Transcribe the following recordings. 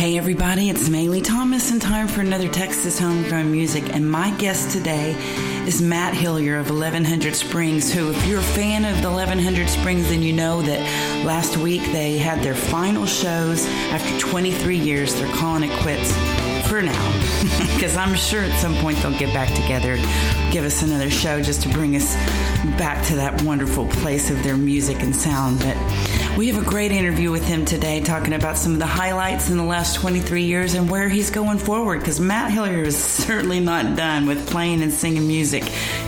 Hey everybody, it's Maylee Thomas and time for another Texas Homegrown Music. And my guest today is Matt Hillyer of 1100 Springs, who, if you're a fan of the 1100 Springs, then you know that last week they had their final shows after 23 years. They're calling it quits for now, because I'm sure at some point they'll get back together, give us another show just to bring us back to that wonderful place of their music and sound. But we have a great interview with him today, talking about some of the highlights in the last 23 years and where he's going forward. Because Matt Hillyer is certainly not done with playing and singing music.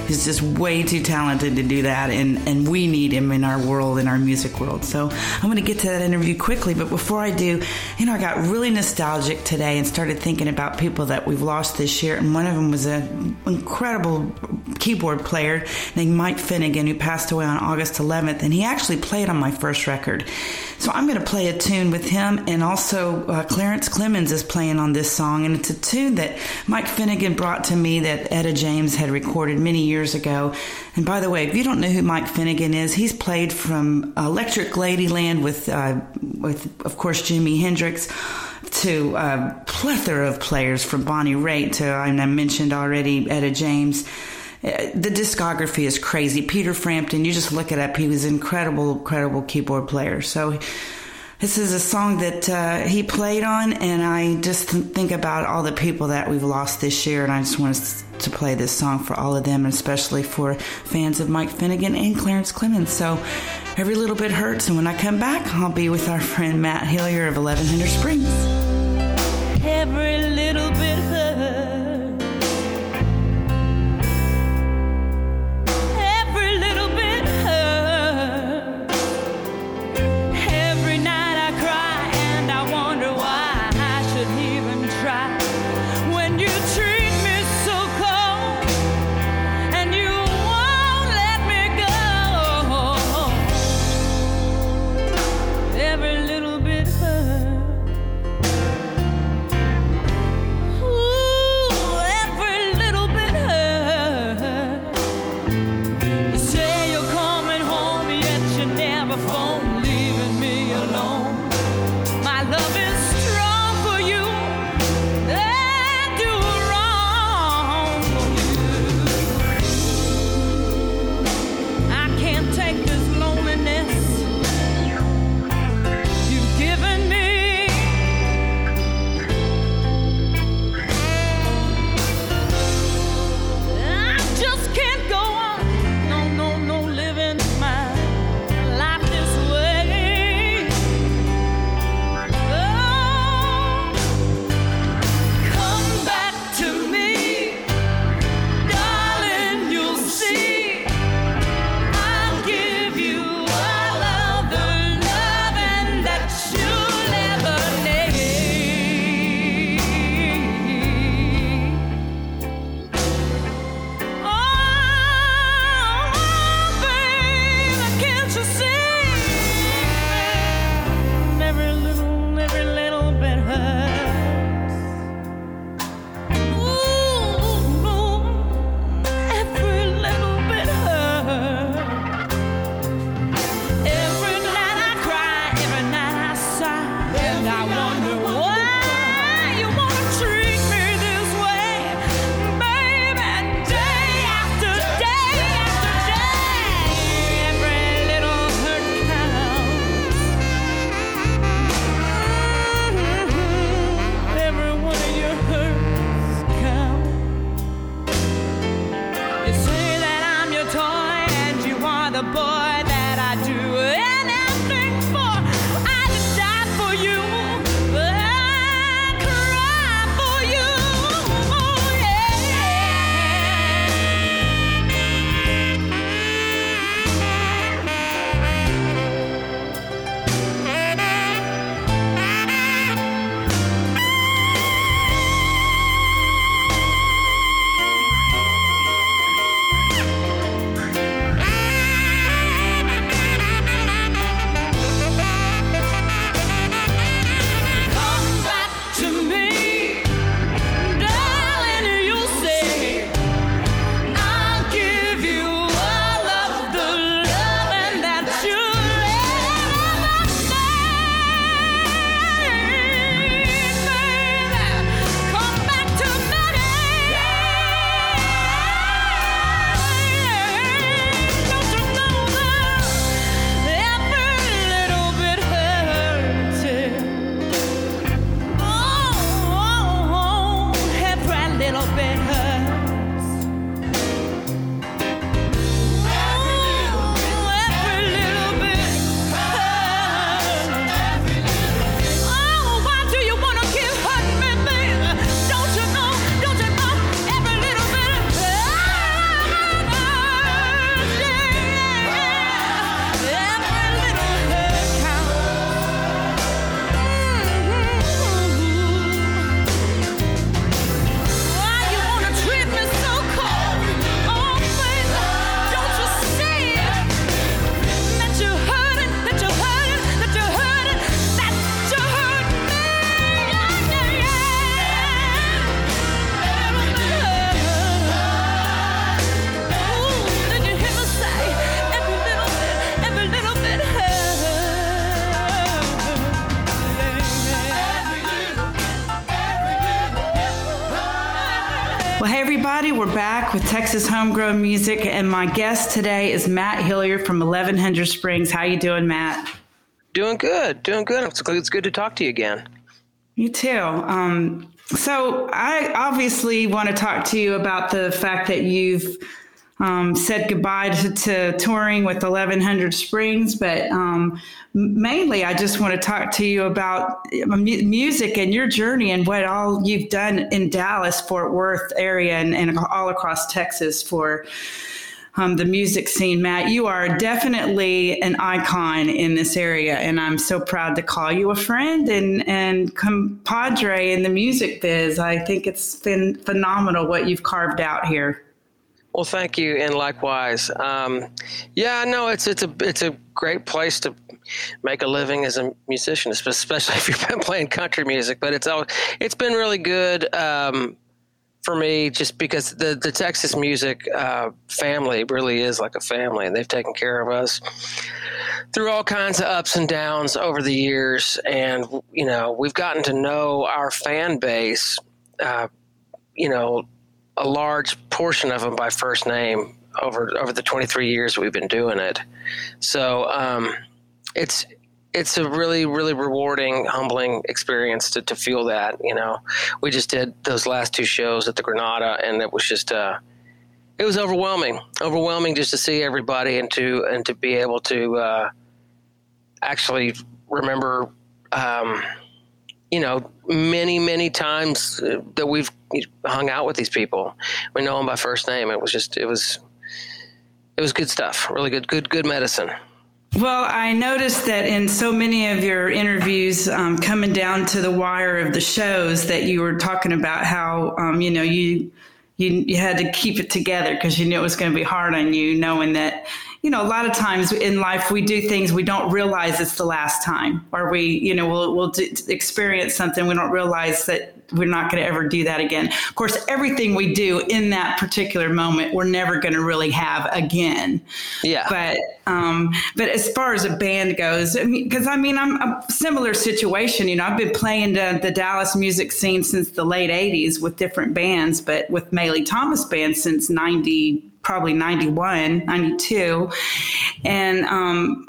He's just way too talented to do that, and, and we need him in our world, in our music world. So I'm going to get to that interview quickly, but before I do, you know, I got really nostalgic today and started thinking about people that we've lost this year, and one of them was an incredible keyboard player named Mike Finnegan who passed away on August 11th, and he actually played on my first record. So I'm going to play a tune with him, and also uh, Clarence Clemons is playing on this song, and it's a tune that Mike Finnegan brought to me that Etta James had recorded many years ago. And by the way, if you don't know who Mike Finnegan is, he's played from Electric Ladyland with, uh, with of course, Jimi Hendrix to a plethora of players from Bonnie Raitt to I mentioned already Etta James the discography is crazy. Peter Frampton, you just look it up. He was incredible, incredible keyboard player. So this is a song that uh, he played on, and I just think about all the people that we've lost this year, and I just want to play this song for all of them, especially for fans of Mike Finnegan and Clarence Clemons. So every little bit hurts, and when I come back, I'll be with our friend Matt Hillyer of 1100 Springs. Every little bit hurts. boy. Back with Texas Homegrown Music, and my guest today is Matt Hillyer from 1100 Springs. How you doing, Matt? Doing good, doing good. It's, good to talk to you again. You too. Um, so I obviously want to talk to you about the fact that you've um, said goodbye to, to, touring with 1100 Springs, but um, mainly I just want to talk to you about music and your journey and what all you've done in Dallas, Fort Worth area, and, and all across Texas for. Um, the music scene, Matt. You are definitely an icon in this area, and I'm so proud to call you a friend and and compadre in the music biz. I think it's been phenomenal what you've carved out here. Well, thank you, and likewise. Um, yeah, no, it's it's a it's a great place to make a living as a musician, especially if you've been playing country music. But it's all it's been really good um, for me, just because the the Texas music uh, family really is like a family, and they've taken care of us through all kinds of ups and downs over the years, and you know we've gotten to know our fan base. Uh, you know a large portion of them by first name over over the 23 years we've been doing it. So um, it's it's a really really rewarding, humbling experience to, to feel that. You know, we just did those last two shows at the Granada, and it was just uh, it was overwhelming, overwhelming just to see everybody and to and to be able to uh, actually remember. Um, you know, many, many times that we've hung out with these people. We know them by first name. It was just, it was, it was good stuff. Really good, good, good medicine. Well, I noticed that in so many of your interviews, um, coming down to the wire of the shows, that you were talking about how, um, you know, you, you you had to keep it together because you knew it was going to be hard on you, knowing that you know, a lot of times in life we do things we don't realize it's the last time, or we, you know, we'll, we'll experience something we don't realize that we're not going to ever do that again. Of course, everything we do in that particular moment, we're never going to really have again. Yeah. But, um, but as far as a band goes, because I, mean, I am a similar situation. You know, I've been playing the, the Dallas music scene since the late '80s with different bands, but with Maylee Thomas band since '90 probably 91, 92. And, um,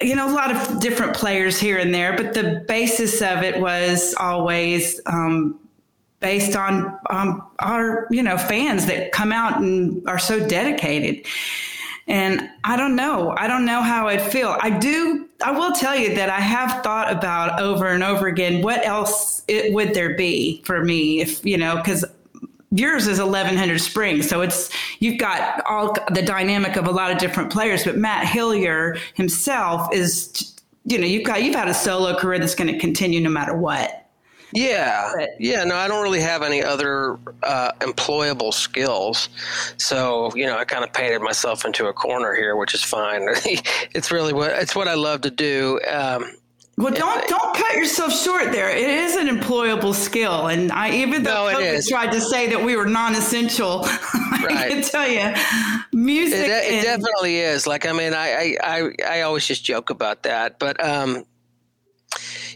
you know, a lot of different players here and there, but the basis of it was always um, based on um, our, you know, fans that come out and are so dedicated. And I don't know. I don't know how I'd feel. I do. I will tell you that I have thought about over and over again what else it, would there be for me if you know because yours is 1100 springs so it's you've got all the dynamic of a lot of different players but matt hillyer himself is you know you've got you've had a solo career that's going to continue no matter what. Yeah. But, yeah no i don't really have any other uh, employable skills. So you know i kind of painted myself into a corner here which is fine. It's really what it's what i love to do. Um, well, don't don't cut yourself short there. It is an employable skill, and I even though no, COVID tried to say that we were non-essential, right. I can tell you, music. It, it and, definitely is. Like, I mean, I, I I always just joke about that, but um,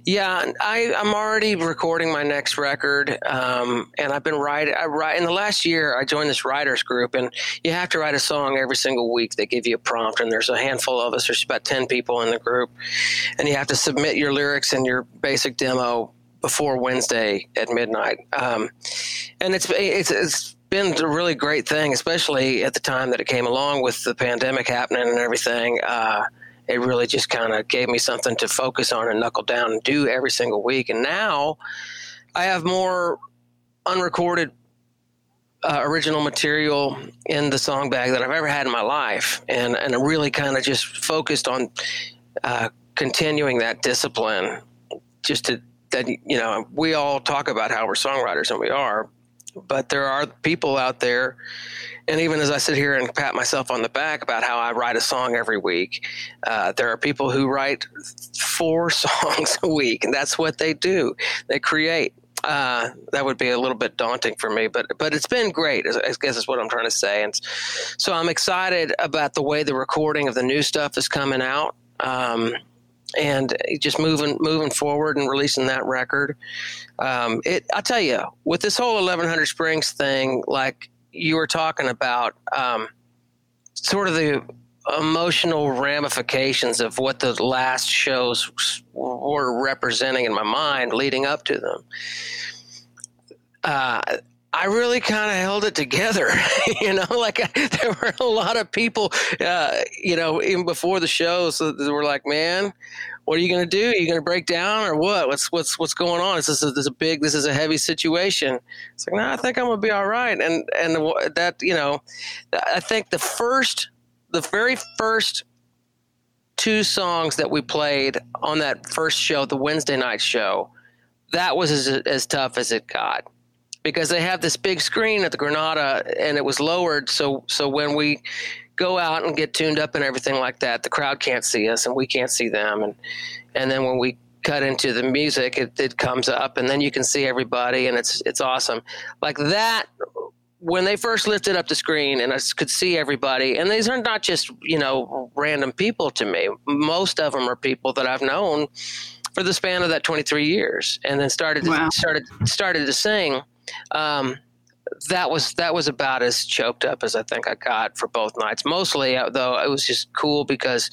yeah, I, I'm already recording my next record, um, and I've been writing. In the last year. I joined this writers group, and you have to write a song every single week. They give you a prompt, and there's a handful of us. There's about ten people in the group, and you have to submit your lyrics and your basic demo before Wednesday at midnight. Um, and it's it's it's been a really great thing, especially at the time that it came along with the pandemic happening and everything. Uh, it really just kind of gave me something to focus on and knuckle down and do every single week. And now I have more unrecorded uh, original material in the song bag that I've ever had in my life, and and I'm really kind of just focused on uh, continuing that discipline. Just to that you know, we all talk about how we're songwriters, and we are, but there are people out there and even as I sit here and pat myself on the back about how I write a song every week, uh, there are people who write four songs a week, and that's what they do. They create. Uh, that would be a little bit daunting for me, but but it's been great. I guess is what I'm trying to say, and so I'm excited about the way the recording of the new stuff is coming out. Um, and just moving moving forward and releasing that record. Um, it I tell you, with this whole 1100 Springs thing, like you were talking about um, sort of the emotional ramifications of what the last shows were representing in my mind leading up to them. Uh, I really kind of held it together, you know. Like I, there were a lot of people, uh, you know, even before the show, so they were like, "Man, what are you going to do? Are you going to break down or what? What's what's what's going on? Is this, a, this a big, this is a heavy situation." It's like, no, I think I'm going to be all right. And and that, you know, I think the first, the very first two songs that we played on that first show, the Wednesday night show, that was as, as tough as it got because they have this big screen at the Granada and it was lowered. So, so when we go out and get tuned up and everything like that, the crowd can't see us and we can't see them. And, and then when we cut into the music, it, it comes up and then you can see everybody and it's, it's awesome. Like that, when they first lifted up the screen and I could see everybody, and these are not just, you know, random people to me. Most of them are people that I've known for the span of that 23 years and then started, wow. started, started to sing um, that was that was about as choked up as I think I got for both nights. Mostly, uh, though, it was just cool because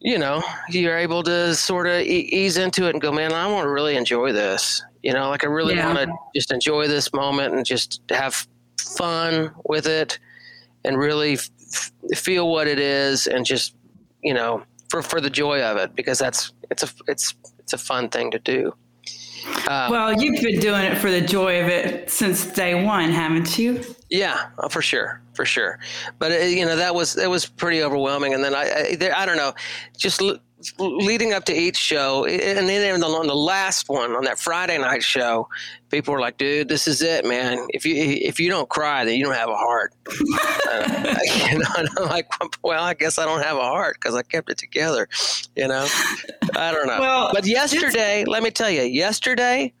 you know you're able to sort of e- ease into it and go, man, I want to really enjoy this. You know, like I really yeah. want to just enjoy this moment and just have fun with it and really f- feel what it is and just you know for for the joy of it because that's it's a it's it's a fun thing to do. Uh, well, you've been doing it for the joy of it since day one, haven't you? Yeah, oh, for sure, for sure. But uh, you know that was that was pretty overwhelming. And then I I, I don't know, just leading up to each show, and then on the last one on that Friday night show, people were like, "Dude, this is it, man. If you if you don't cry, then you don't have a heart." uh, you know, and I'm like, "Well, I guess I don't have a heart because I kept it together." You know, I don't know. Well, but yesterday, let me tell you, yesterday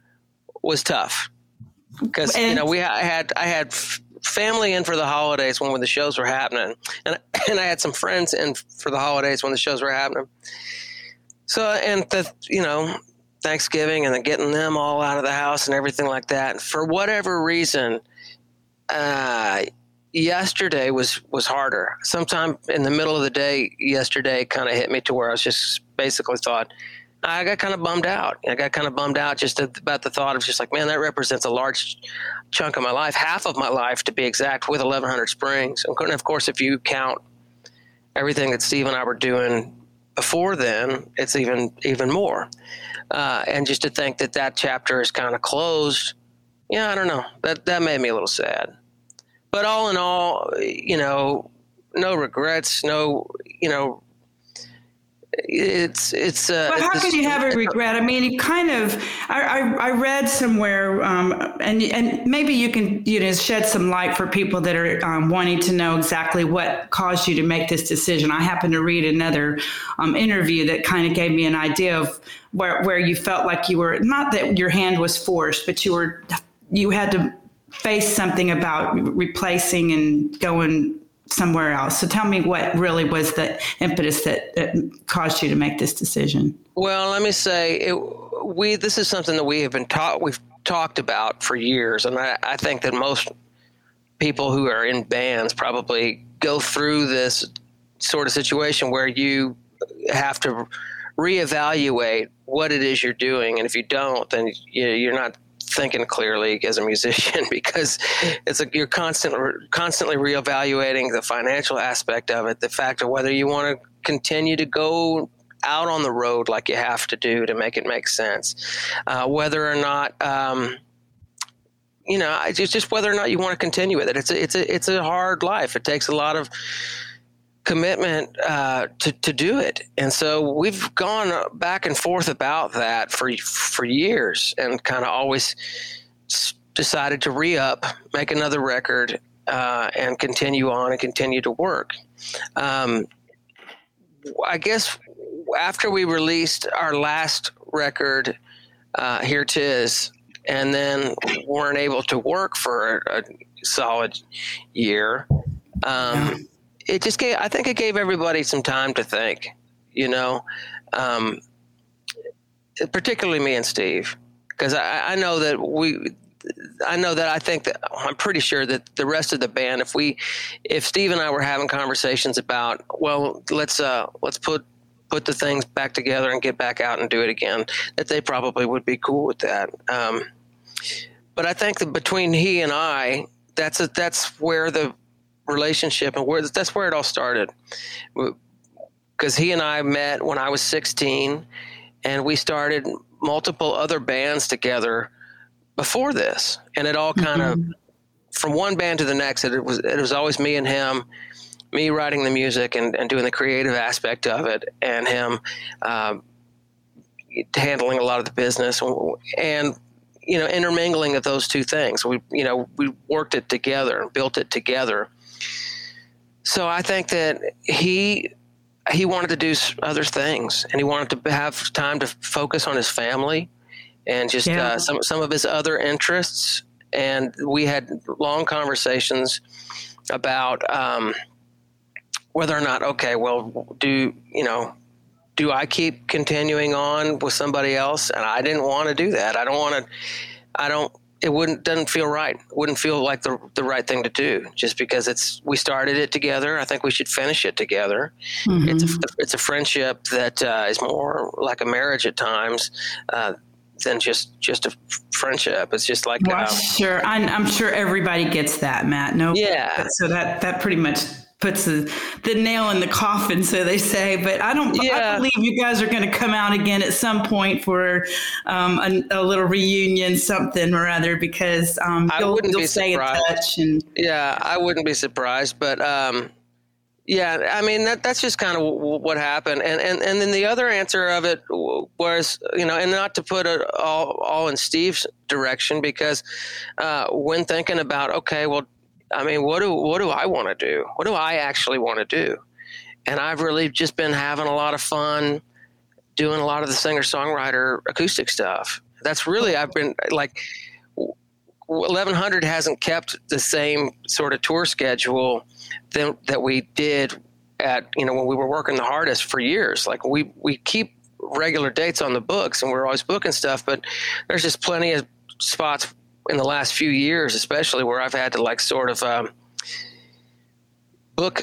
was tough because you know we had I had family in for the holidays when, when the shows were happening, and and I had some friends in for the holidays when the shows were happening. So and the you know Thanksgiving and then getting them all out of the house and everything like that. For whatever reason, uh, yesterday was was harder. Sometime in the middle of the day, yesterday kind of hit me to where I was just basically thought I got kind of bummed out. I got kind of bummed out just about the thought of just like, man, that represents a large chunk of my life, half of my life to be exact, with 1100 Springs. And of course, if you count everything that Steve and I were doing before then, it's even even more. Uh, and just to think that that chapter is kind of closed, yeah, I don't know. That that made me a little sad. But all in all, you know, no regrets, no, you know, it's it's. Uh, but how could you have a regret? I mean, you kind of. I, I, I read somewhere, um, and and maybe you can you know shed some light for people that are um, wanting to know exactly what caused you to make this decision. I happened to read another um, interview that kind of gave me an idea of where where you felt like you were not that your hand was forced, but you were you had to face something about replacing and going somewhere else. So tell me what really was the impetus that, that caused you to make this decision. Well, let me say it, we this is something that we have been taught we've talked about for years, and I, I think that most people who are in bands probably go through this sort of situation where you have to reevaluate what it is you're doing, and if you don't, then you're not thinking clearly as a musician because it's like you're constant, constantly reevaluating the financial aspect of it, the fact of whether you want to continue to go out on the road like you have to do to make it make sense, uh, whether or not. Um, you know, it's just whether or not you want to continue with it. It's a, it's a, it's a hard life. It takes a lot of commitment uh, to to do it, and so we've gone back and forth about that for for years, and kind of always decided to re up, make another record, uh, and continue on and continue to work. Um, I guess after we released our last record, uh, Here Tis, and then weren't able to work for a, a solid year. Um, it just gave. I think it gave everybody some time to think. You know, um, particularly me and Steve, because I, I know that we I know that I think that I'm pretty sure that the rest of the band, if we, if Steve and I were having conversations about, well, let's uh, let's put put the things back together and get back out and do it again, that they probably would be cool with that. Um, but I think that between he and I, that's a, that's where the relationship and where that's where it all started. Because he and I met when I was 16, and we started multiple other bands together before this, and it all kind of mm-hmm. from one band to the next. It was it was always me and him, me writing the music and, and doing the creative aspect of it, and him um, handling a lot of the business, and you know intermingling of those two things. We you know we worked it together and built it together. So I think that he he wanted to do other things and he wanted to have time to focus on his family and just yeah. uh, some some of his other interests. And we had long conversations about um, whether or not okay, well, do you know? Do I keep continuing on with somebody else? And I didn't want to do that. I don't want to. I don't it wouldn't doesn't feel right. Wouldn't feel like the the right thing to do. Just because it's we started it together, I think we should finish it together. Mm-hmm. It's a, it's a friendship that uh, is more like a marriage at times. Uh, than just just a friendship. It's just like well, uh, sure. I'm, I'm, sure everybody gets that, Matt. No, yeah. So that that pretty much puts the, the nail in the coffin, so they say. But I don't. Yeah. I believe you guys are going to come out again at some point for um, a, a, little reunion, something or other, because um, you'll, you'll stay surprised. in touch. And yeah, I wouldn't be surprised, but. Um, yeah, I mean that that's just kind of what happened, and and and then the other answer of it was, you know, and not to put it all all in Steve's direction because uh, when thinking about, okay, well, I mean, what do what do I want to do? What do I actually want to do? And I've really just been having a lot of fun doing a lot of the singer songwriter acoustic stuff. That's really I've been like 1100 hasn't kept the same sort of tour schedule that, that we did at you know when we were working the hardest for years. Like we we keep regular dates on the books and we're always booking stuff, but there's just plenty of spots in the last few years, especially where I've had to like sort of um, book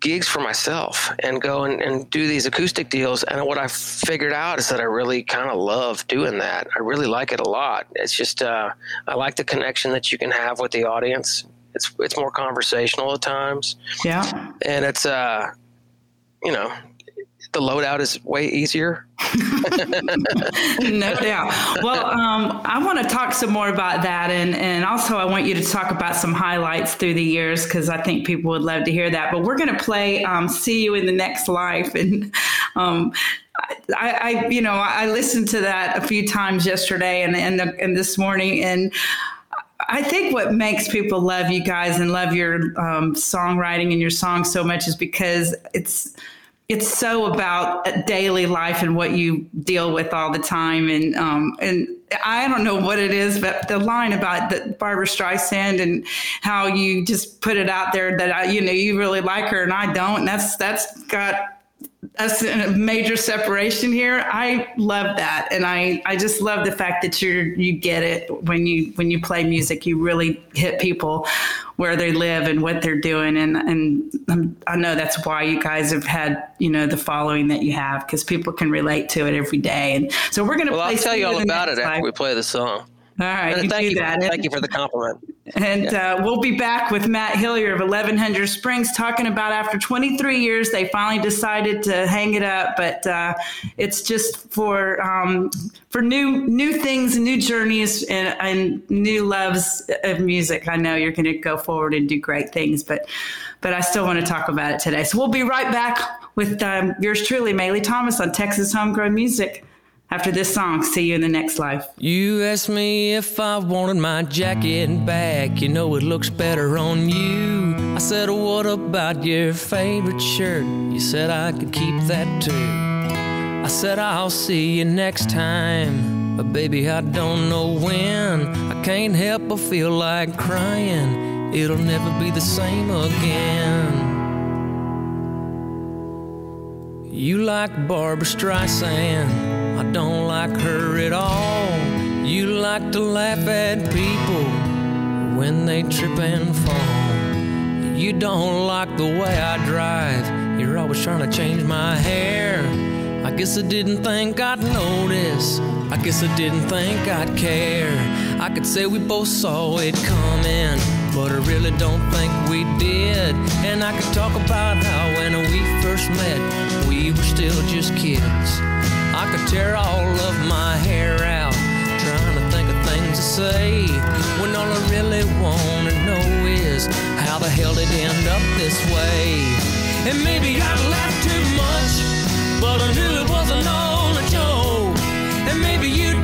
gigs for myself and go and, and do these acoustic deals. And what I figured out is that I really kind of love doing that. I really like it a lot. It's just uh, I like the connection that you can have with the audience. It's it's more conversational at times. Yeah, and it's uh, you know, the loadout is way easier. no doubt. Well, um, I want to talk some more about that, and and also I want you to talk about some highlights through the years because I think people would love to hear that. But we're going to play um, "See You in the Next Life," and um, I, I, you know, I listened to that a few times yesterday and and, and this morning, and. I think what makes people love you guys and love your um, songwriting and your songs so much is because it's it's so about daily life and what you deal with all the time. And um, and I don't know what it is, but the line about the Barbra Streisand and how you just put it out there that I, you know you really like her and I don't, and that's that's got us a major separation here. I love that, and I I just love the fact that you you get it when you when you play music. You really hit people where they live and what they're doing, and and I know that's why you guys have had you know the following that you have because people can relate to it every day. And so we're gonna. Play. Well, I'll tell you all about it after we play the song. All right, you thank you. That. Thank you for the compliment. And yeah. uh, we'll be back with Matt Hillyer of 1100 Springs talking about after 23 years, they finally decided to hang it up, but uh, it's just for um, for new new things, new journeys, and, and new loves of music. I know you're going to go forward and do great things, but but I still want to talk about it today. So we'll be right back with um, yours truly, Maylee Thomas on Texas Homegrown Music after this song. See you in the next life. You asked me if I wanted my jacket back. You know it looks better on you. I said, What about your favorite shirt? You said I could keep that too. I said, I'll see you next time. But baby, I don't know when. I can't help but feel like crying. It'll never be the same again. You like Barbra Streisand. Don't like her at all. You like to laugh at people when they trip and fall. You don't like the way I drive. You're always trying to change my hair. I guess I didn't think I'd notice. I guess I didn't think I'd care. I could say we both saw it coming, but I really don't think we did. And I could talk about how when we first met, we were still just kids. I could tear all of my hair out, trying to think of things to say. When all I really wanna know is how the hell did it end up this way? And maybe I laughed too much, but I knew it wasn't all a joke. And maybe you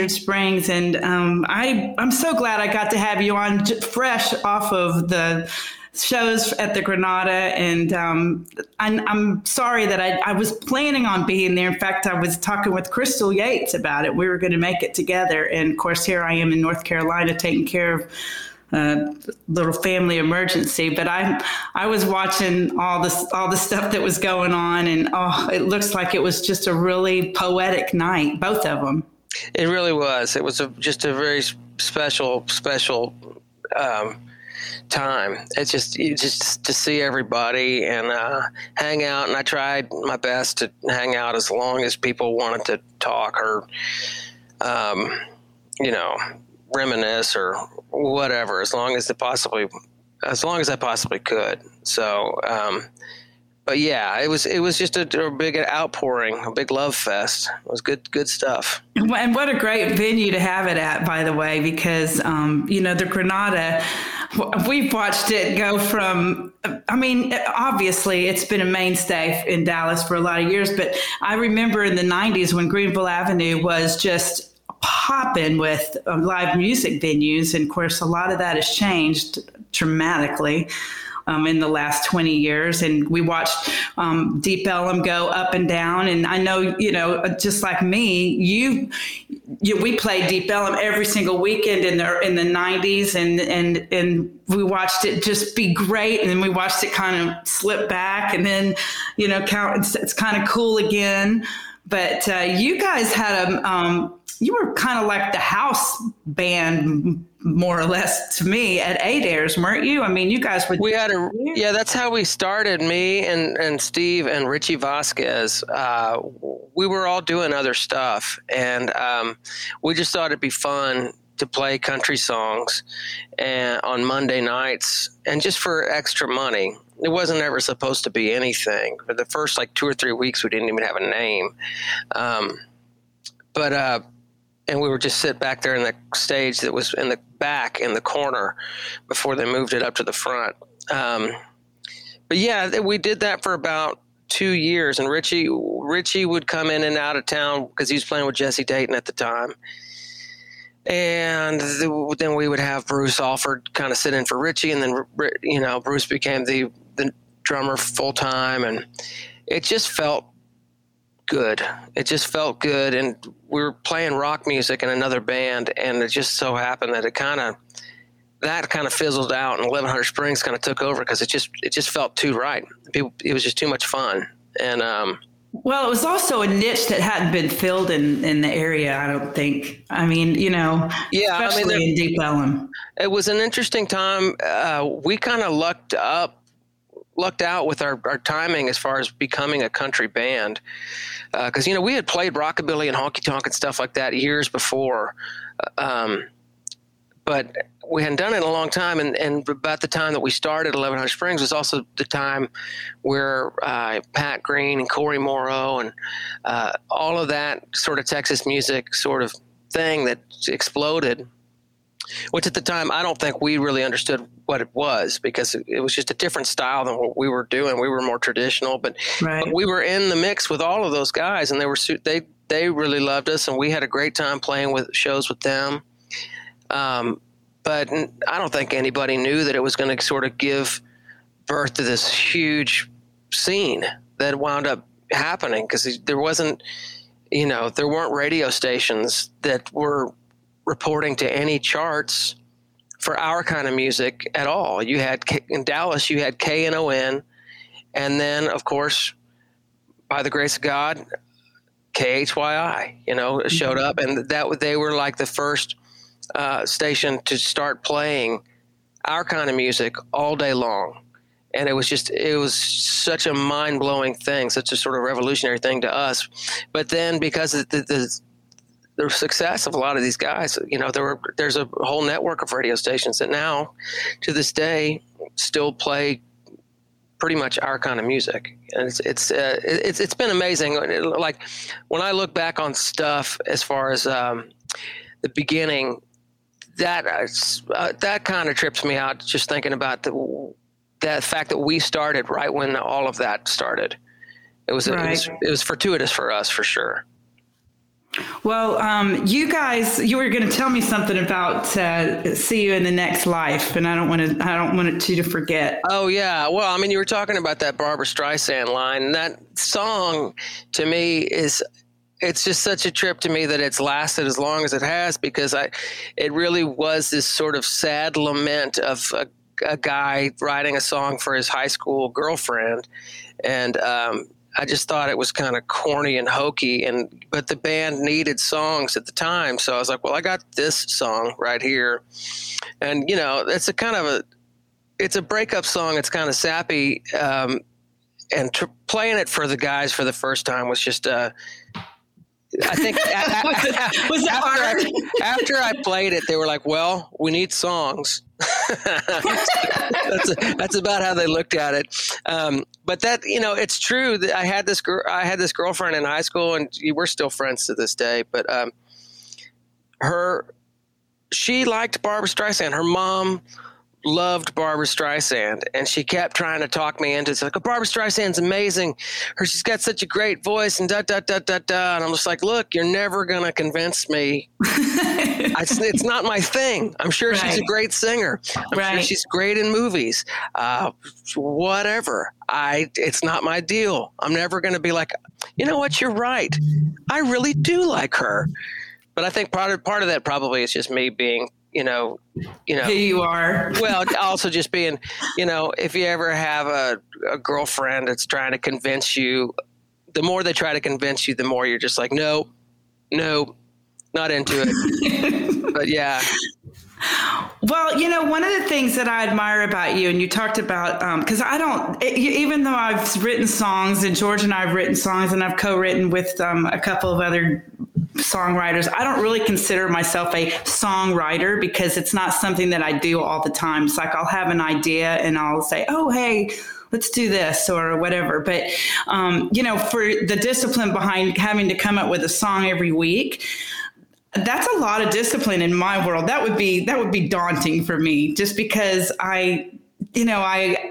1100 Springs, and um, I I'm so glad I got to have you on fresh off of the shows at the Granada, and um, I'm, I'm sorry that I, I was planning on being there. In fact, I was talking with Crystal Yates about it. We were going to make it together, and of course, here I am in North Carolina taking care of uh, little family emergency. But I I was watching all this all the stuff that was going on, and oh, it looks like it was just a really poetic night, both of them. It really was. It was a, just a very special, special um, time. It's just just to see everybody and uh, hang out. And I tried my best to hang out as long as people wanted to talk or, um, you know, reminisce or whatever. As long as it possibly, as long as I possibly could. So. Um, but yeah, it was it was just a, a big outpouring, a big love fest. It was good good stuff. And what a great venue to have it at, by the way, because um, you know the Granada. We've watched it go from. I mean, obviously, it's been a mainstay in Dallas for a lot of years. But I remember in the '90s when Greenville Avenue was just popping with uh, live music venues, and of course, a lot of that has changed dramatically um, in the last 20 years. And we watched um, Deep Ellum go up and down. And I know, you know, just like me, you, you we played Deep Ellum every single weekend in the in the 90s, and and and we watched it just be great, and then we watched it kind of slip back, and then, you know, count it's, it's kind of cool again. But uh, you guys had a um, you were kind of like the house band more or less to me at Adair's, weren't you? I mean, you guys were. We had a yeah. That's how we started. Me and and Steve and Richie Vasquez. Uh, we were all doing other stuff, and um, we just thought it'd be fun to play country songs and on Monday nights, and just for extra money. It wasn't ever supposed to be anything. For the first like two or three weeks, we didn't even have a name. Um, but uh, and we would just sit back there in the stage that was in the back in the corner before they moved it up to the front. Um, but yeah, we did that for about two years, and Richie Richie would come in and out of town because he was playing with Jesse Dayton at the time. And the, then we would have Bruce Alford kind of sit in for Richie, and then you know Bruce became the the drummer full time, and it just felt good. It just felt good, and we were playing rock music in another band, and it just so happened that it kind of that kind of fizzled out, and 1100 Springs kind of took over because it just it just felt too right. People, it was just too much fun, and um, well, it was also a niche that hadn't been filled in, in the area. I don't think. I mean, you know, yeah, especially I mean, in Deep Ellum. It was an interesting time. Uh, we kind of lucked up, lucked out with our, our timing as far as becoming a country band, because uh, you know we had played rockabilly and honky tonk and stuff like that years before. Um, but we hadn't done it in a long time. And, and about the time that we started 1100 Springs was also the time where uh, Pat Green and Cory Morrow and uh, all of that sort of Texas music sort of thing that exploded. Which at the time I don't think we really understood what it was because it, was just a different style than what we were doing. We were more traditional, but, right. but we were in the mix with all of those guys, and they were they they really loved us, and we had a great time playing with shows with them um, but I don't think anybody knew that it was going to sort of give birth to this huge scene that wound up happening because there wasn't, you know, there weren't radio stations that were reporting to any charts for our kind of music at all. You had in Dallas, you had KNON, and then of course, by the grace of God, KHYI, you know, showed mm-hmm. up, and that they were like the first uh, station to start playing our kind of music all day long. And it was just, it was such a mind blowing thing, such a sort of revolutionary thing to us. But then because the, the, the success of a lot of these guys, you know, there were, there's a whole network of radio stations that now, to this day, still play pretty much our kind of music, and it's it's uh, it's it's been amazing. Like when I look back on stuff as far as um, the beginning that uh, that kind of trips me out just thinking about the that fact that we started right when all of that started. It was, right. it was it was fortuitous for us for sure. Well, um, you guys, you were going to tell me something about uh, "See You in the Next Life," and I don't want to. I don't want it to to forget. Oh yeah, well, I mean, you were talking about that Barbra Streisand line, and that song to me is it's just such a trip to me that it's lasted as long as it has because I, it really was this sort of sad lament of a, a guy writing a song for his high school girlfriend, and um, I just thought it was kind of corny and hokey, and but the band needed songs at the time, so I was like, well, I got this song right here, and you know, it's a kind of a, it's a breakup song. It's kind of sappy. Um, and playing it for the guys for the first time was just uh, I think was it, after, I, after I played it, they were like, "Well, we need songs." that's, that's about how they looked at it. Um, but that you know, it's true that I had this girl. I had this girlfriend in high school, and we're still friends to this day. But um, her, she liked Barbra Streisand. Her mom loved Barbra Streisand, and she kept trying to talk me into it. It's like, oh, Barbra Streisand's amazing. Her, she's got such a great voice, and da da da da da. And I'm just like, look, you're never gonna convince me. I, it's not my thing. I'm sure right. she's a great singer. I'm right. sure she's great in movies. Uh, whatever. I, it's not my deal. I'm never gonna be like, you know what? You're right. I really do like her. But I think part of part of that probably is just me being you know, you know, who you are. well, also just being, you know, if you ever have a, a girlfriend that's trying to convince you, the more they try to convince you, the more you're just like, no, no, not into it. but yeah. Well, you know, one of the things that I admire about you, and you talked about, because um, I don't, it, even though I've written songs, and George and I have written songs, and I've co written with um, a couple of other songwriters. I don't really consider myself a songwriter because it's not something that I do all the time. It's like I'll have an idea and I'll say, oh, hey, let's do this or whatever. But, um, you know, for the discipline behind having to come up with a song every week, that's a lot of discipline in my world. That would be that would be daunting for me, just because I, you know, I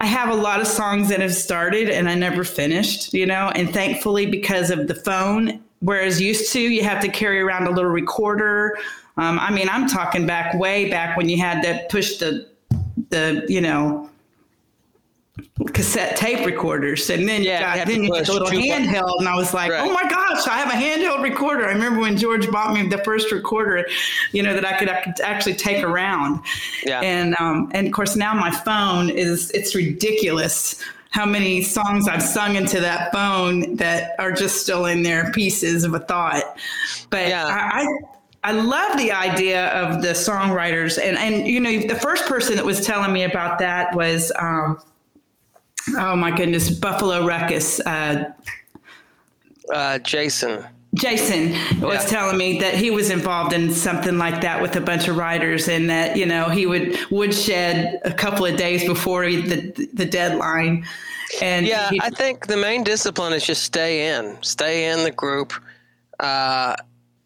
I have a lot of songs that have started and I never finished, you know, and thankfully because of the phone, whereas used to you have to carry around a little recorder. Um, I mean, I'm talking back way back when you had to push the the you know cassette tape recorders, and then Yeah, got then you the little two buttons. handheld, and I was like, Right. oh my gosh, I have a handheld recorder. I remember when George bought me the first recorder, you know, that I could, I could actually take around. Yeah. And um, and of course now my phone is it's ridiculous how many songs I've sung into that phone that are just still in there pieces of a thought. But Yeah. I, I I love the idea of the songwriters and and you know the first person that was telling me about that was um, oh my goodness Buffalo Ruckus uh, Uh, Jason. Jason was Yeah. telling me that he was involved in something like that with a bunch of writers, and that you know he would woodshed a couple of days before the the deadline. And Yeah, he- I think the main discipline is just stay in, stay in the group, uh,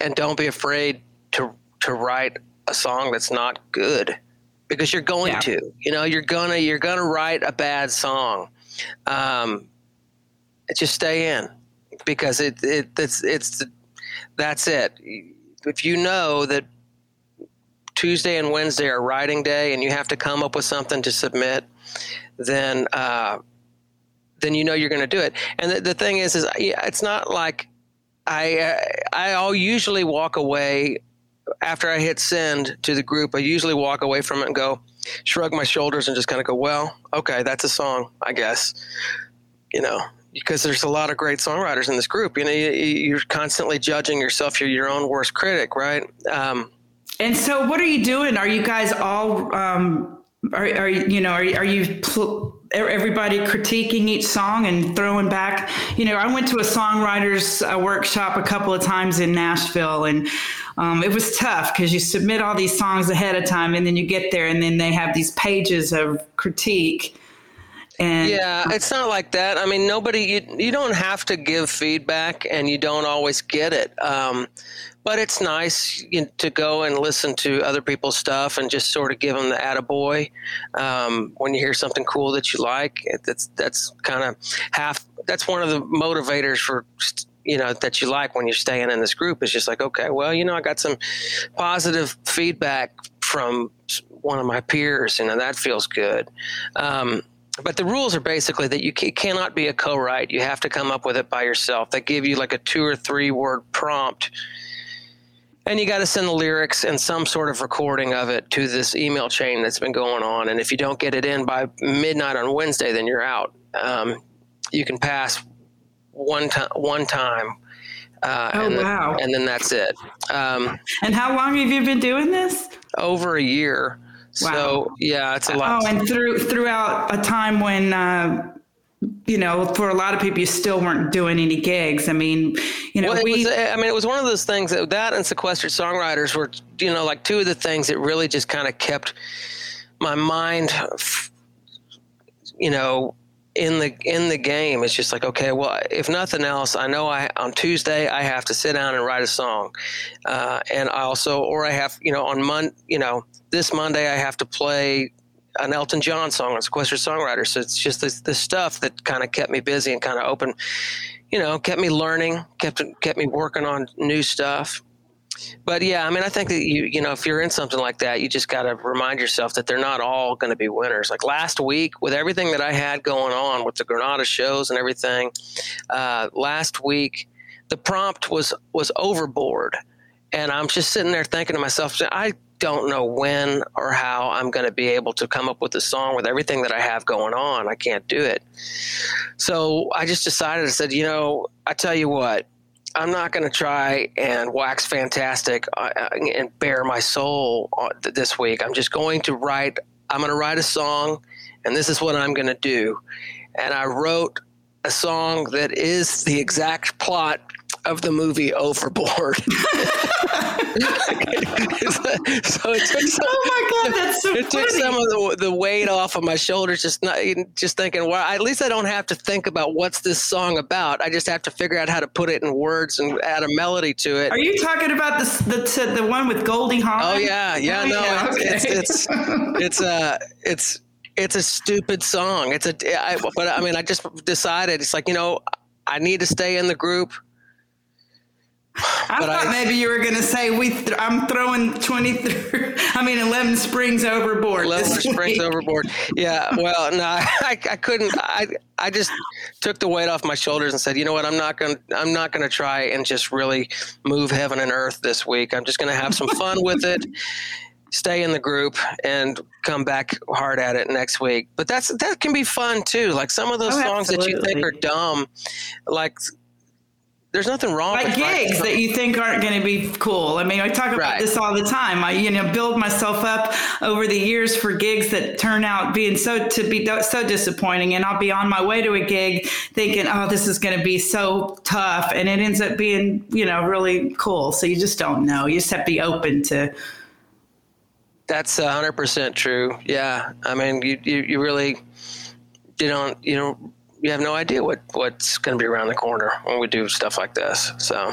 and don't be afraid to to write a song that's not good, because you're going Yeah. to. You know, you're gonna you're gonna write a bad song. Um, just stay in, because it it it's it's that's it. If you know that Tuesday and Wednesday are writing day, and you have to come up with something to submit, then. Uh, then you know you're going to do it. And the, the thing is, is it's not like I uh, I'll usually walk away after I hit send to the group. I usually walk away from it and go, shrug my shoulders and just kind of go, well, okay, that's a song, I guess. You know, because there's a lot of great songwriters in this group. You know, you, you're constantly judging yourself. You're your own worst critic, right? Um, and so what are you doing? Are you guys all um, are, are you you know are, are you pl- everybody critiquing each song and throwing back you know i went to a songwriters uh, workshop a couple of times in nashville and um, it was tough because you submit all these songs ahead of time and then you get there and then they have these pages of critique and Yeah, it's not like that. I mean, nobody you you don't have to give feedback, and you don't always get it. Um, but it's nice you to go and listen to other people's stuff and just sort of give them the attaboy um, when you hear something cool that you like. That's that's kind of half. That's one of the motivators for you know that you like when you're staying in this group. Is just like okay, well, you know, I got some positive feedback from one of my peers, you know, that feels good. Um, but the rules are basically that you ca- cannot be a co-write. You have to come up with it by yourself. They give you like a two or three word prompt, and you got to send the lyrics and some sort of recording of it to this email chain that's been going on. And if you don't get it in by midnight on Wednesday, then you're out. Um, you can pass one time, one time, uh, Oh, and, then, wow. and then that's it. Um, and how long have you been doing this over a year. Wow. So yeah, it's a lot. oh and through throughout a time when uh, you know for a lot of people you still weren't doing any gigs i mean you know Well, we was, I mean, it was one of those things that that and sequestered songwriters were, you know, like two of the things that really just kind of kept my mind, you know, in the in the game. It's just like, okay, well, if nothing else, I know I on Tuesday I have to sit down and write a song, uh, and I also, or I have, you know, on Mon, you know, this Monday I have to play an Elton John song on sequestered songwriter. So it's just this, this stuff that kind of kept me busy and kind of open you know, kept me learning, kept kept me working on new stuff. But yeah, I mean, I think that you you know, if you're in something like that, you just got to remind yourself that they're not all going to be winners. Like last week, with everything that I had going on with the Granada shows and everything, uh, last week the prompt was was overboard, and I'm just sitting there thinking to myself, I don't know when or how I'm going to be able to come up with a song with everything that I have going on. I can't do it. So I just decided, I said, you know, I tell you what, I'm not going to try and wax fantastic uh, and bare my soul this week. I'm just going to write, I'm going to write a song, and this is what I'm going to do. And I wrote a song that is the exact plot of the movie Overboard. so it took some, Oh my God, that's so it took some of the, the weight off of my shoulders. Just not just thinking, well, at least I don't have to think about what's this song about. I just have to figure out how to put it in words and add a melody to it. Are you talking about the the, the one with Goldie Hawn? Oh yeah, yeah, Oh, no, yeah, it's, okay. it's it's it's a it's it's a stupid song. It's a I, but I mean, I just decided it's like you know I need to stay in the group. I but thought I- maybe you were going to say we. Th- I'm throwing twenty. Th- I mean, eleven springs overboard. This springs overboard. Yeah, well, no, I, I couldn't. I I just took the weight off my shoulders and said, you know what, I'm not gonna I'm not gonna try and just really move heaven and earth this week. I'm just gonna have some fun with it. Stay in the group and come back hard at it next week. But that's that can be fun too. Like some of those Oh, songs that you think are dumb, like there's nothing wrong like with gigs that you think aren't going to be cool. I mean, I talk about Right. this all the time. I, you know, build myself up over the years for gigs that turn out being so to be so disappointing, and I'll be on my way to a gig thinking, "Oh, this is going to be so tough," and it ends up being, you know, really cool. So you just don't know. You just have to be open to. That's hundred percent true. Yeah, I mean, you, you you really you don't you know you have no idea what what's going to be around the corner when we do stuff like this. So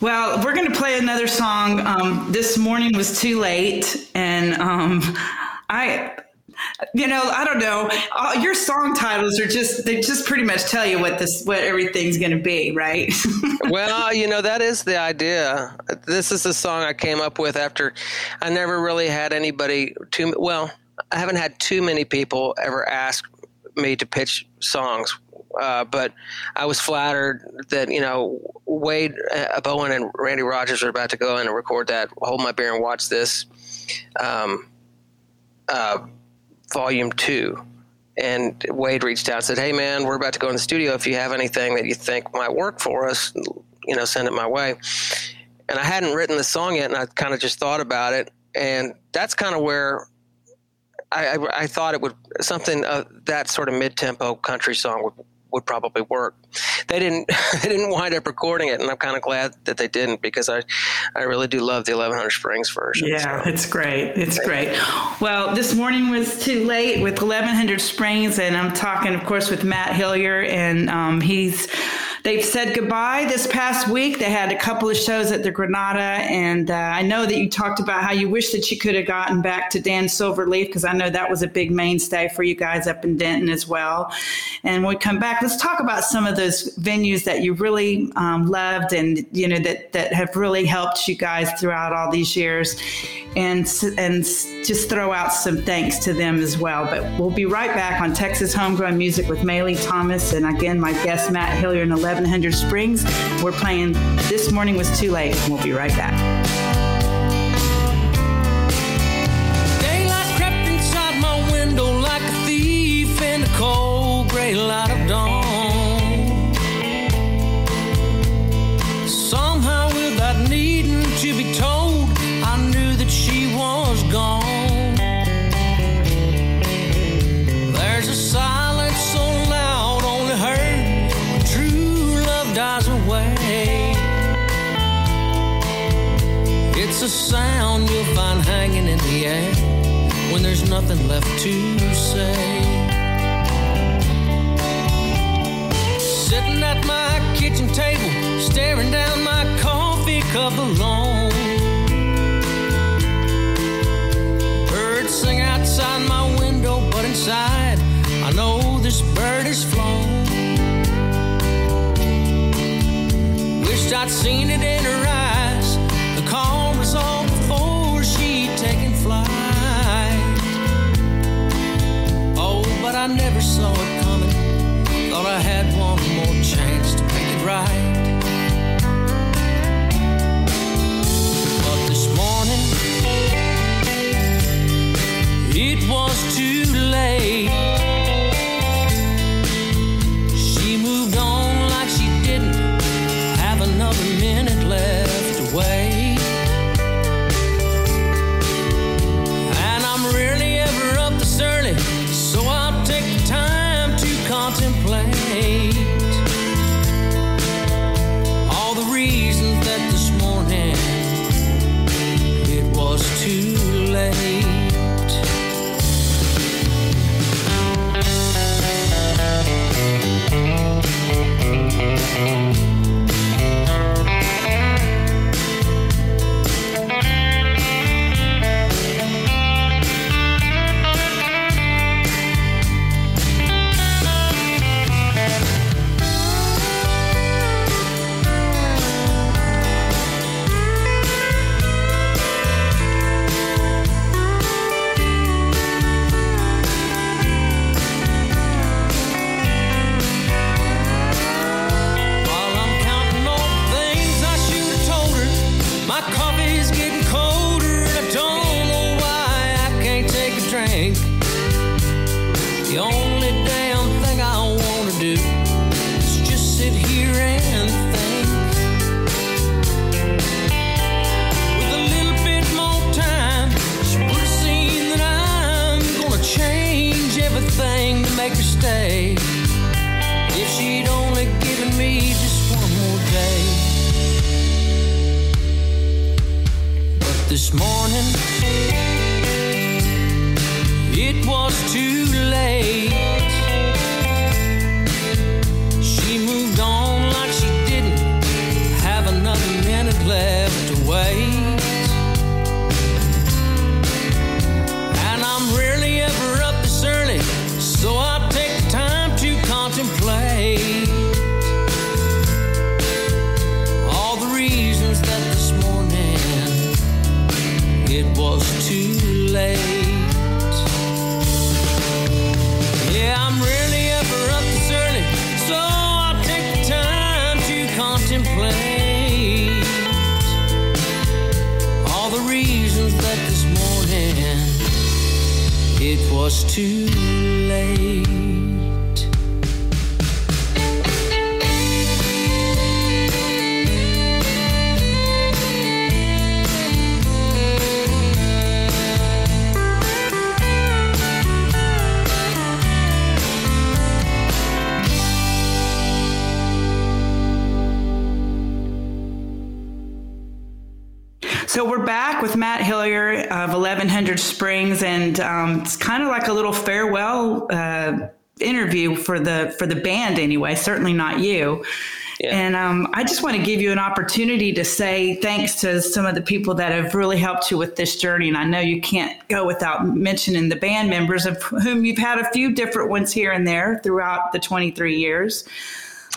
Well, we're going to play another song. Um, this morning was too late, and um, I, you know, I don't know. Uh, your song titles are just—they just pretty much tell you what this, what everything's going to be, right? well, you know that is the idea. This is the song I came up with after I never really had anybody too well. I haven't had too many people ever ask me to pitch songs. Uh, but I was flattered that you know Wade uh, Bowen and Randy Rogers are about to go in and record that. Hold my beer and watch this. Um, uh, volume two. And Wade reached out and said, Hey, man, we're about to go in the studio. If you have anything that you think might work for us, you know, send it my way. And I hadn't written the song yet, and I kind of just thought about it. And that's kind of where I, I, I thought it would, something uh, that sort of mid tempo country song would, would probably work. They didn't, they didn't wind up recording it, and I'm kind of glad that they didn't because I, I really do love the 1100 Springs version. Yeah, so. it's great. It's great. Well, this morning was too late with 1100 Springs, and I'm talking, of course, with Matt Hillyer, and um, he's. They've said goodbye this past week. They had a couple of shows at the Granada, and uh, I know that you talked about how you wish that you could have gotten back to Dan Silverleaf because I know that was a big mainstay for you guys up in Denton as well. And when we come back, let's talk about some of those venues that you really um, loved and you know that that have really helped you guys throughout all these years, and and just throw out some thanks to them as well. But we'll be right back on Texas Homegrown Music with Maylee Thomas and again my guest Matt Hillyer in 1100 Springs. We're playing This Morning Was Too Late. and We'll be right back. A sound you'll find hanging in the air when there's nothing left to say. Sitting at my kitchen table, staring down my coffee cup alone. Birds sing outside my window, but inside, I know this bird is flown. Wished I'd seen it in her eyes. I never saw it coming. Thought I had one more chance to make it right. But this morning, it was too late. This morning it was too late. Like a little farewell uh, interview for the for the band, anyway. Certainly not you. Yeah. And um, I just want to give you an opportunity to say thanks to some of the people that have really helped you with this journey. And I know you can't go without mentioning the band members, of whom you've had a few different ones here and there throughout the 23 years,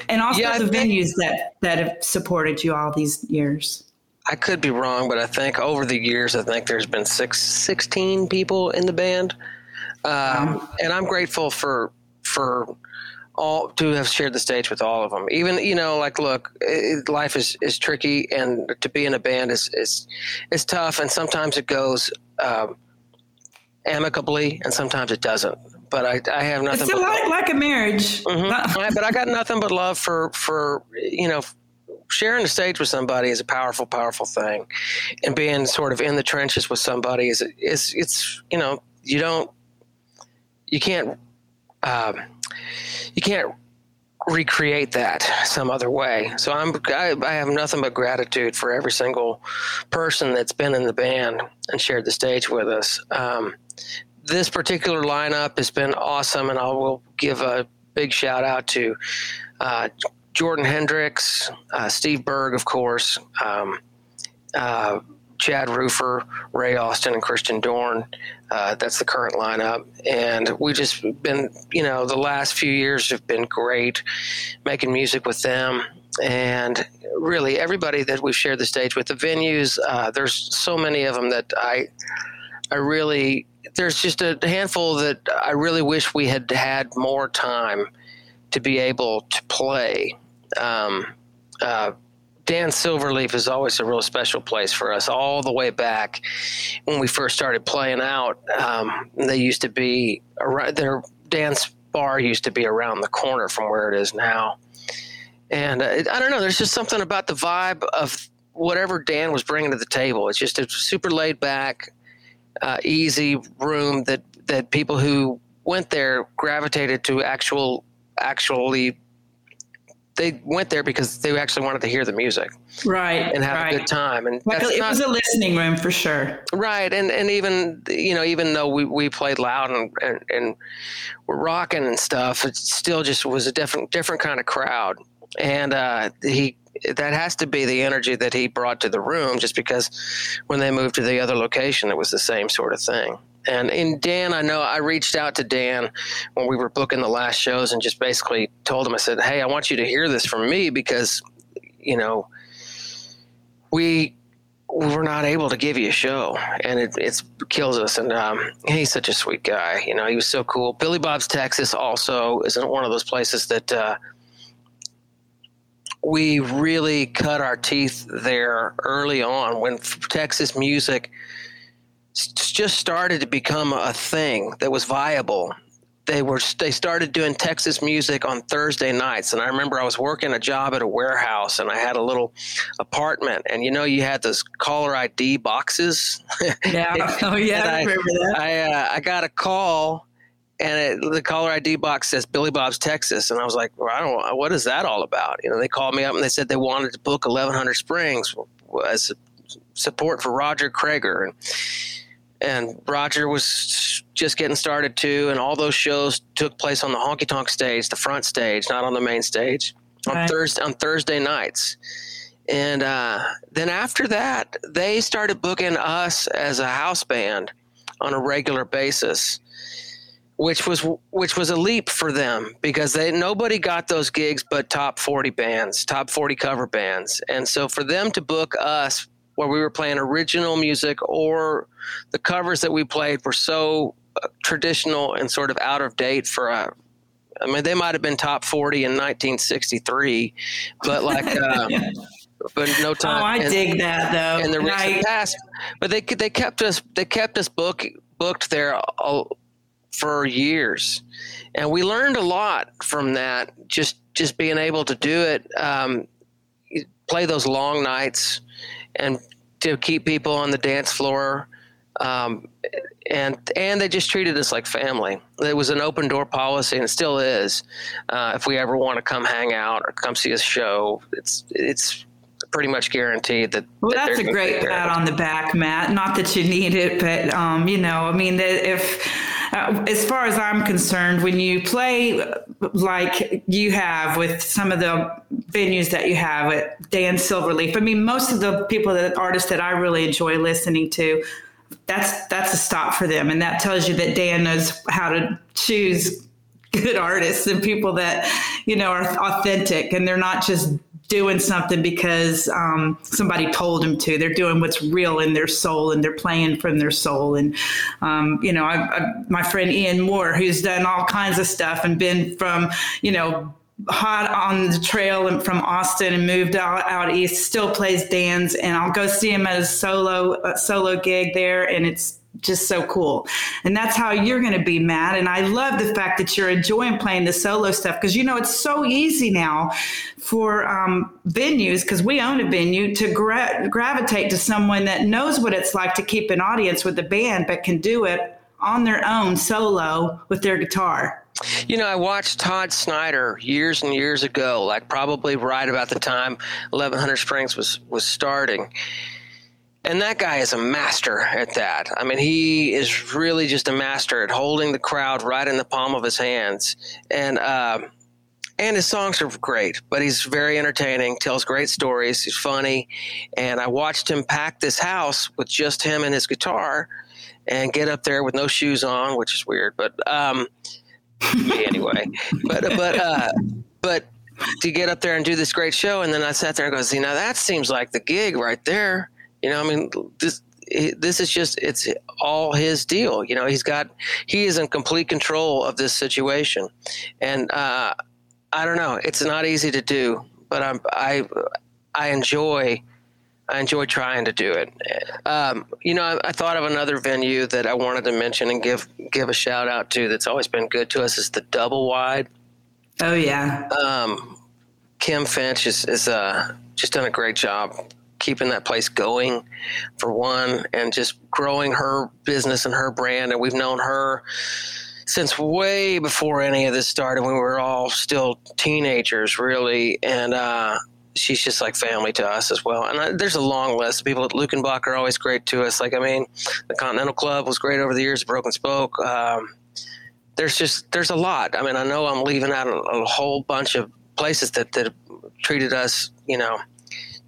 and also Yeah, the think- venues that that have supported you all these years. I could be wrong, but I think over the years, I think there's been six, 16 people in the band, um, and I'm grateful for for all to have shared the stage with all of them. Even you know, like, look, it, life is is tricky, and to be in a band is is is tough, and sometimes it goes um, amicably, and sometimes it doesn't. But I, I have nothing. It's a but lot like a marriage. Mhm. I- but I got nothing but love for for you know sharing the stage with somebody is a powerful powerful thing, and being sort of in the trenches with somebody is is it's you know you don't you can't um, you can't recreate that some other way. So I'm I, I have nothing but gratitude for every single person that's been in the band and shared the stage with us. Um, this particular lineup has been awesome, and I will give a big shout out to uh, Jordan Hendricks, uh, Steve Berg, of course, um, uh, Chad Roofer, Ray Austin, and Christian Dorn. Uh, that's the current lineup, and we've just been, you know, the last few years have been great, making music with them, and really everybody that we've shared the stage with, the venues. Uh, there's so many of them that I, I really. There's just a handful that I really wish we had had more time to be able to play. Um, uh, Dan Silverleaf is always a real special place for us. All the way back when we first started playing out, um, they used to be around, their dance bar used to be around the corner from where it is now. And uh, I don't know. There's just something about the vibe of whatever Dan was bringing to the table. It's just a super laid back, uh, easy room that that people who went there gravitated to actual actually they went there because they actually wanted to hear the music Right. and have right. a good time and Like it not was a listening room for sure. right and and even you know even though we, we played loud and, and and we're rocking and stuff it still just was a different different kind of crowd and uh he that has to be the energy that he brought to the room just because when they moved to the other location it was the same sort of thing and in Dan, I know I reached out to Dan when we were booking the last shows and just basically told him, I said, Hey, I want you to hear this from me because, you know, we we were not able to give you a show and it it's kills us. And um, he's such a sweet guy you know he was so cool. Billy bob's texas also isn't one of those places that uh, we really cut our teeth there early on when texas music just started to become a thing that was viable. They were they started doing Texas music on Thursday nights, and I remember I was working a job at a warehouse, and I had a little apartment, and you know you had those caller ID boxes. Yeah. Oh, yeah. I I- remember that. I uh, I got a call, and it, the caller ID box says Billy Bob's Texas, and I was like, well, I don't. What is that all about? You know, they called me up and they said they wanted to book 1100 Springs as support for Roger Creager, and and Roger was just getting started too, and all those shows took place on the honky tonk stage, the front stage, not on the main stage, on Right. Thursday on Thursday nights. And uh, then after that, they started booking us as a house band on a regular basis, which was which was a leap for them because they nobody got those gigs but top forty bands, top forty cover bands, and so for them to book us where we were playing original music or the covers that we played were so uh, traditional and sort of out of date for a. I mean, they might have been top forty in 1963, but like, uh, but no time. Oh, time. I and- dig that though. in the And recent I- past. But they they kept us they kept us book, booked there all, for years, and we learned a lot from that. Just just being able to do it, um, play those long nights, and to keep people on the dance floor. Um, and and they just treated us like family. It was an open door policy, and it still is. Uh, if we ever want to come hang out or come see a show, it's it's pretty much guaranteed that. Well, that that's a great pat on the back, Matt. Not that you need it, but um, you know, I mean, if as far as I'm concerned, when you play like you have with some of the venues that you have at Dan Silverleaf, I mean, most of the people that artists that I really enjoy listening to. That's that's a stop for them, and that tells you that Dan knows how to choose good artists and people that you know are authentic and they're not just doing something because um, somebody told them to. They're doing what's real in their soul and they're playing from their soul. And um, you know I, I, my friend ian moore who's done all kinds of stuff and been from you know hot on the trail and from Austin and moved out, out east, still plays Dan's and I'll go see him at a solo a solo gig there and it's just so cool. And that's how you're going to be, Matt. And I love the fact that you're enjoying playing the solo stuff because you know it's so easy now for um, venues because we own a venue to gra- gravitate to someone that knows what it's like to keep an audience with the band but can do it on their own solo with their guitar. You know, I watched Todd Snider years and years ago, like probably right about the time 1100 Springs was was starting. And that guy is a master at that. I mean, he is really just a master at holding the crowd right in the palm of his hands. And um, and his songs are great, but he's very entertaining, tells great stories, he's funny. And I watched him pack this house with just him and his guitar and get up there with no shoes on, which is weird, but um, me anyway. But but uh, but to get up there and do this great show, and then I sat there and goes, see, now that seems like the gig right there. You know, I mean, this this is just it's all his deal. You know, he's got he is in complete control of this situation, and uh, I don't know, it's not easy to do, but I'm I I enjoy. I enjoy trying to do it. Um, you know, I, I thought of another venue that I wanted to mention and give give a shout out to. That's always been good to us. Is the Double Wide. Oh yeah. Um, Kim Finch is is uh, just done a great job keeping that place going, for one, and just growing her business and her brand. And we've known her since way before any of this started, when we were all still teenagers, really. And uh, she's just like family to us as well. And I, there's a long list. Of people at Luckenbach are always great to us. Like I mean, the Continental Club was great over the years. Broken Spoke. Um, there's just there's a lot. I mean, I know I'm leaving out a, a whole bunch of places that that treated us, you know,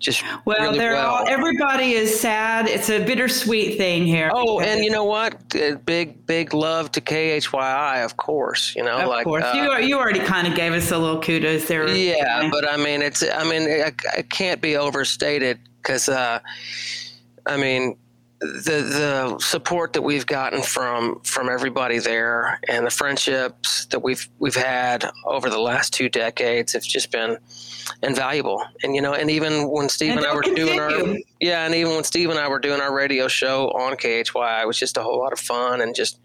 just Well, really they're well. all everybody is sad. It's a bittersweet thing here. Oh, and you know what? Big, big love to KHYI, of course. You know, of like course, uh, you you already kind of gave us a little kudos there. yeah, but I mean, it's I mean, it, it can't be overstated because uh, I mean, the the support that we've gotten from from everybody there and the friendships that we've we've had over the last two decades have just been invaluable. And you know, and even when Steve and, And I were they'll doing our. Yeah, and even when Steve and I were doing our radio show on KHY, it was just a whole lot of fun and just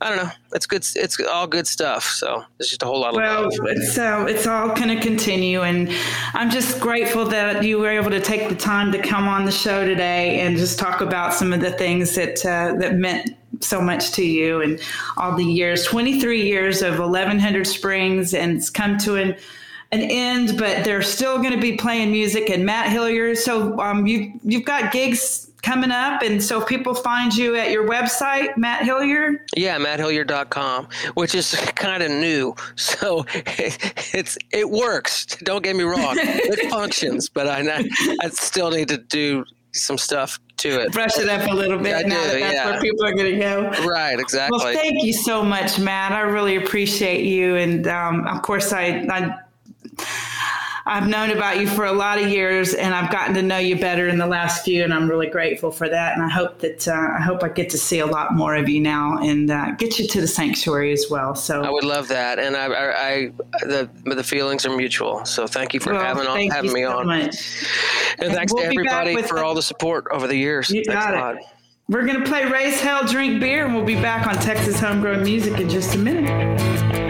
I don't know. It's good. It's all good stuff. So it's just a whole lot of well, uh, it's all going to continue, and I'm just grateful that you were able to take the time to come on the show today and just talk about some of the things that uh, that meant so much to you and all the years 23 years of 1100 springs and it's come to an an end but they're still going to be playing music and matt hillyer so um, you, you've got gigs coming up and so people find you at your website matt hillyer Yeah, matthillyer.com, which is kind of new. So it's it works. Don't get me wrong. It functions, but I I still need to do some stuff to it. brush it up a little bit I now do, that that's yeah. where people are going to go Right, exactly. Well, thank you so much, Matt. I really appreciate you, and um, of course, I, I I've known about you for a lot of years, and I've gotten to know you better in the last few, and I'm really grateful for that. And I hope that uh, I hope I get to see a lot more of you now, and uh, get you to the sanctuary as well. So I would love that, and I, I, I the the feelings are mutual. So thank you for well, having on, having me so on, much. and thanks we'll to everybody for the- all the support over the years. You Thanks got a it. We're gonna play Raise Hell, Drink Beer, and we'll be back on Texas Homegrown Music in just a minute.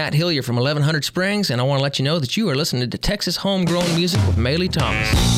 Matt Hillyer from 1100 Springs, and I want to let you know that you are listening to Texas Homegrown Music with Maylee Thomas.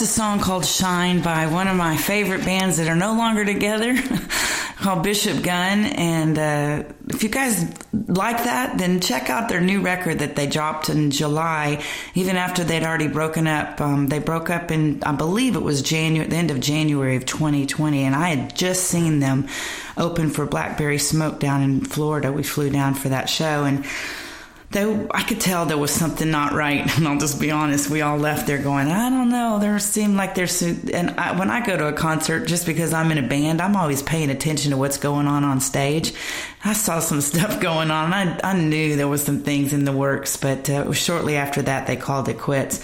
A song called Shine by one of my favorite bands that are no longer together called Bishop Gunn. And uh, if you guys like that, then check out their new record that they dropped in July, even after they'd already broken up. Um, they broke up in, I believe it was January, the end of January of 2020. And I had just seen them open for Blackberry Smoke down in Florida. We flew down for that show. And they, I could tell there was something not right, and I'll just be honest. We all left there going, I don't know. There seemed like there's, and I, when I go to a concert, just because I'm in a band, I'm always paying attention to what's going on on stage. I saw some stuff going on. I, I knew there was some things in the works, but uh, shortly after that they called it quits.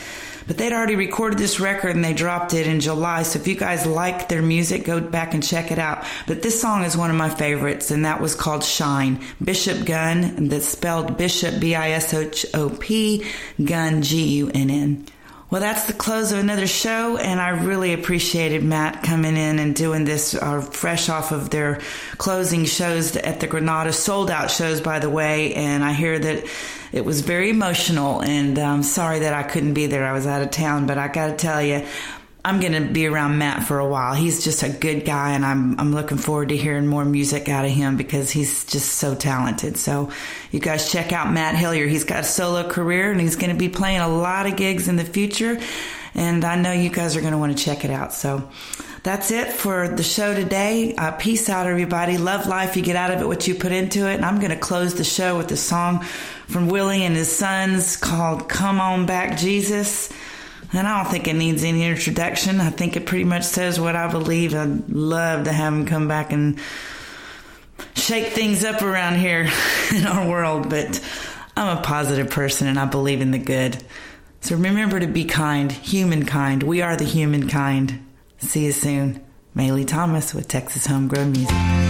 But they'd already recorded this record and they dropped it in July. So if you guys like their music, go back and check it out. But this song is one of my favorites, and that was called Shine. Bishop Gunn, that's spelled Bishop B I S H O P, Gunn G U N N. Well, that's the close of another show, and I really appreciated Matt coming in and doing this uh, fresh off of their closing shows at the Granada, sold out shows, by the way. And I hear that it was very emotional, and uh, I'm sorry that I couldn't be there. I was out of town, but I got to tell you, I'm going to be around Matt for a while. He's just a good guy, and I'm I'm looking forward to hearing more music out of him because he's just so talented. So, you guys check out Matt Hillyer. He's got a solo career, and he's going to be playing a lot of gigs in the future. And I know you guys are going to want to check it out. So that's it for the show today. Uh, peace out, everybody. Love life. You get out of it what you put into it. And I'm going to close the show with a song from Willie and his sons called Come On Back, Jesus. And I don't think it needs any introduction. I think it pretty much says what I believe. I'd love to have him come back and shake things up around here in our world, but I'm a positive person and I believe in the good. So remember to be kind, humankind. We are the humankind. See you soon. Maylee Thomas with Texas Homegrown Music.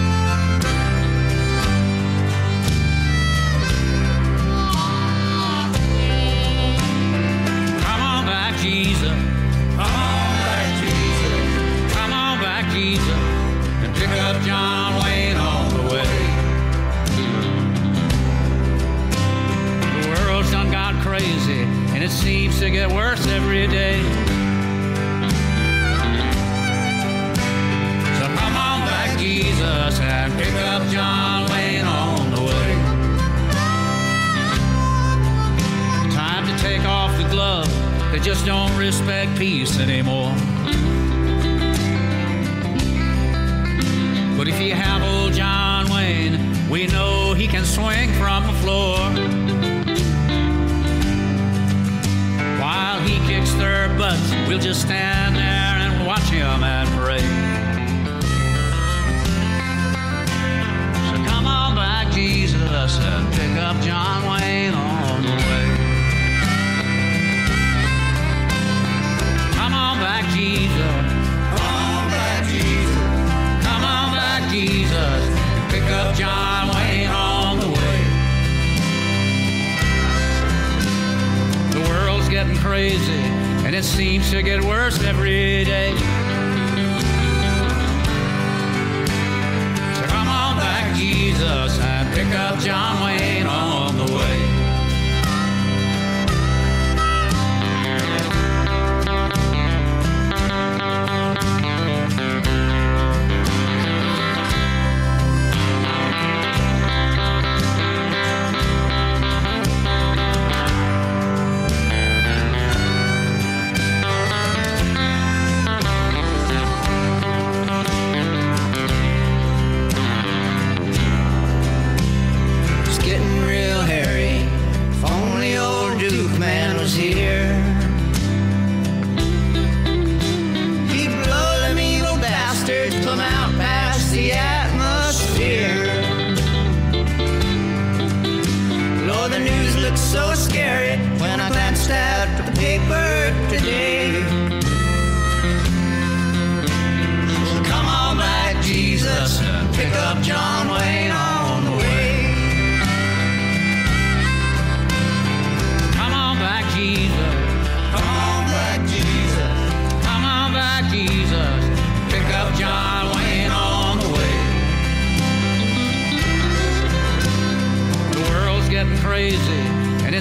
Getting crazy, and it seems to get worse every day. So come on back, Jesus, and pick up John Wayne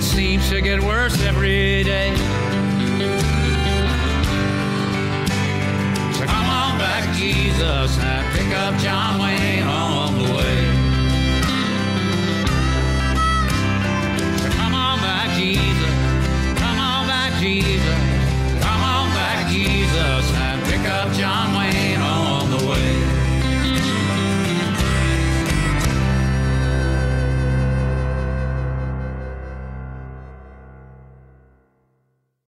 seems to get worse every day. So come on back, Jesus, and pick up John Wayne on